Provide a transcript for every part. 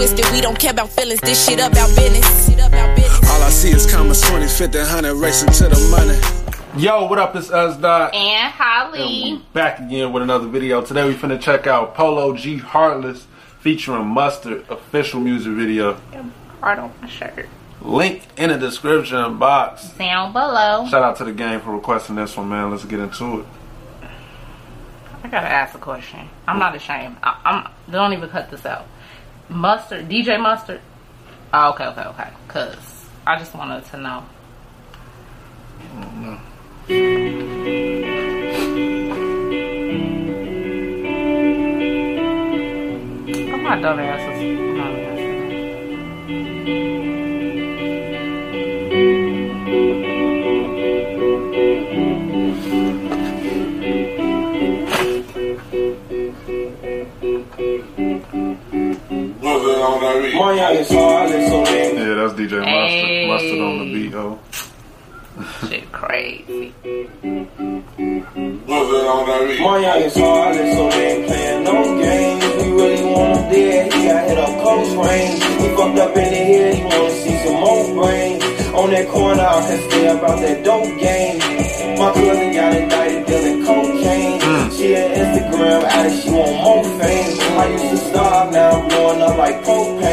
twisted. We don't care about feelings. This shit about business. All I see is commas 20, 50, 100, racing to the money. Yo, what up? It's us dot. And Holly. And we back again with another video. Today we finna check out Polo G Heartless featuring Mustard official music video. Heart on my shirt. Link in the description box. Down below. Shout out to the gang for requesting this one, man. Let's get into it. I gotta ask a question. I'm not ashamed. I, I'm. Don't even cut this out. Mustard, DJ Mustard. Oh, okay, okay, okay. Cause I just wanted to know. Mm-hmm. I'm not dumb asses. My youngest heartless, so damn Yeah, that's DJ Mustard. Hey. Mustard on the beat, oh. Shit, crazy. My youngest heartless, so they ain't playing no games. We really want him dead. He got hit up close range. He fucked up in the head. He wanna see some more brains. On that corner, I can stay about that dope game. My cousin got indicted dealing cocaine. Hmm. She an Instagram addict. She want more fame. I used to starve, now I'm blowing up like propane.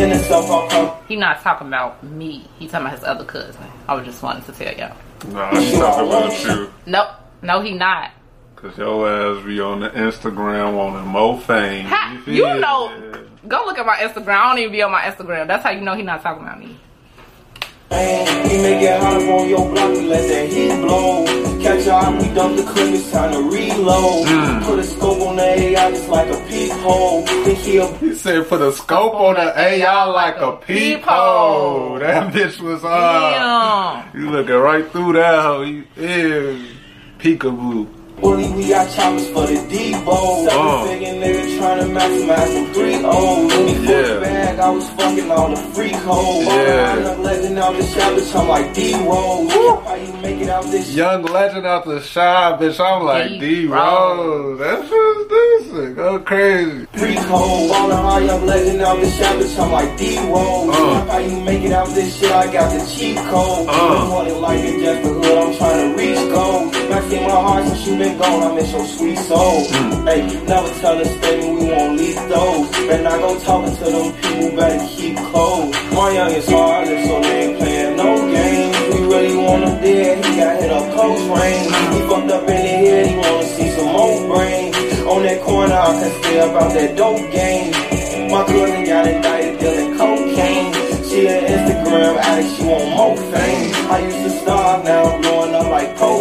Told my inner come. He not talking about me. He talking about his other cousin. I was just wanting to tell y'all. Nah, he's talking about you. Nope. No, he not. Cause your ass be on the Instagram wanting more fame. Ha, feel you know, go look at my Instagram. I don't even be on my Instagram. That's how you know he not talking about me. We make it hot on your block, we let that heat blow. Catch your eye, we dump the clip, it's time to reload. Hmm. Put a scope on the AI just like a peephole. Think he'll He said put a scope on the AI like a peephole. That bitch was on. Damn. You looking right through that hoe. You is peekaboo. bully, we got choppers for the Debo. Uh. Seven figure nigga trying to maximize them three O's. When he Yeah. The bag, I was fucking on the freak hole. Yeah. I'm a legend out the shop, bitch, I'm like D-Rose. How you make it out this shit? Young legend out the shop, bitch. I'm like D. D Rose. Rose. That shit's decent. Go crazy. Freak hole, ballin' hard, young legend out the shop, bitch, I'm like D-Rose. Uh. How you make it out this shit, I got the cheat code. Uh. You want it like a just the hood, I'm trying to reach gold. Back in my heart since you been gone, I miss your sweet soul. Mm. Hey, never tell a statement, we won't leave those. Better not go talking to them people, better keep close. My youngest heartless, so they ain't playing no games. We really want him dead, he got hit up close range. He fucked up in the head, he wanna see some more brains. On that corner, I can stay about that dope game. My cousin got indicted dealing cocaine. She an Instagram addict, she want more fame. I used to starve, now I'm blowing up like propane.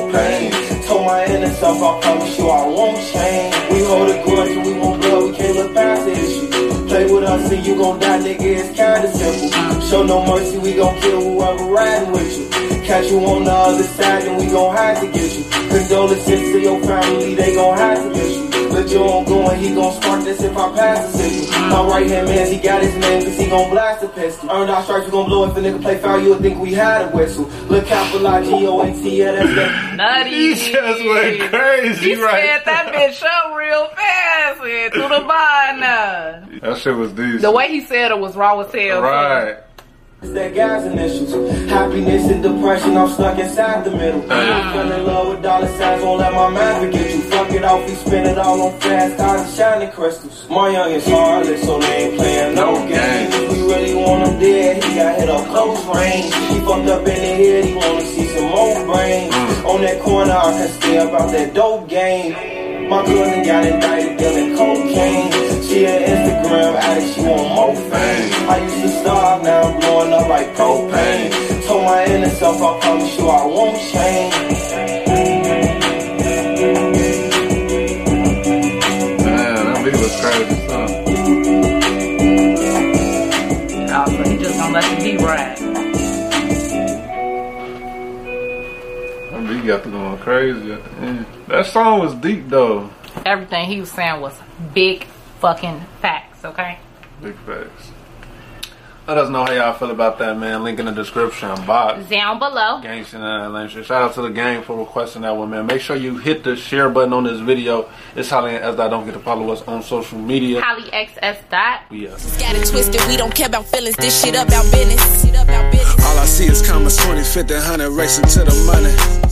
Self, I promise you I won't change. We hold a grudge and we won't blow, we can't look past the issue. Play with us and you gon' die, nigga, it's kinda simple. Show no mercy, we gon' kill whoever riding with you. Catch you on the other side and we gon' have to get you. Condolences to your family, they gon' have to miss you. But you on going, he gon' spark this if I pass the signal. My right hand man, he got his name cause he gon' blast the pistol. Earned our stripes, we gon' blow if a nigga play foul, you would think we had a whistle. Look out for like G-O-A-T, yeah, that's that. Nutty. He just went crazy He right sped that bitch up real fast and through the binder. That shit was decent. The way he said it was raw as hell. Right. That guy's initials. Happiness and depression, I'm stuck inside the middle. I'm fell in love with dollar signs, won't let my mind forget you. Fuck it off, we spend it all on fast cars and shining crystals. My young youngest heartless, so they ain't playing no games. We really want him dead, he got hit up close range. He fucked up in the head, he wanna see some more brains. On that corner, I can stay about that dope game. My cousin got indicted dealing cocaine. She an Instagram addict, she want more fame. I used to starve, now I'm blowing up like propane. Told my inner self, I promise you I won't change. Man, that beat was crazy, son. Oh, he just gonna let the beat ride. That beat got to going crazy at the end. That song was deep though. Everything he was saying was big fucking facts, okay? Big facts. Let us know how y'all feel about that, man. Link in the description box. Down below. Gangsta and uh, Atlanta. Shout out to the gang for requesting that one, man. Make sure you hit the share button on this video. It's Holly and Esda. Don't get to follow us on social media. Holly XS dot. We out. Got twisted, we don't care about feelings. This shit about business. Shit about business. All I see is commas 20, 50, 100 racing to the money.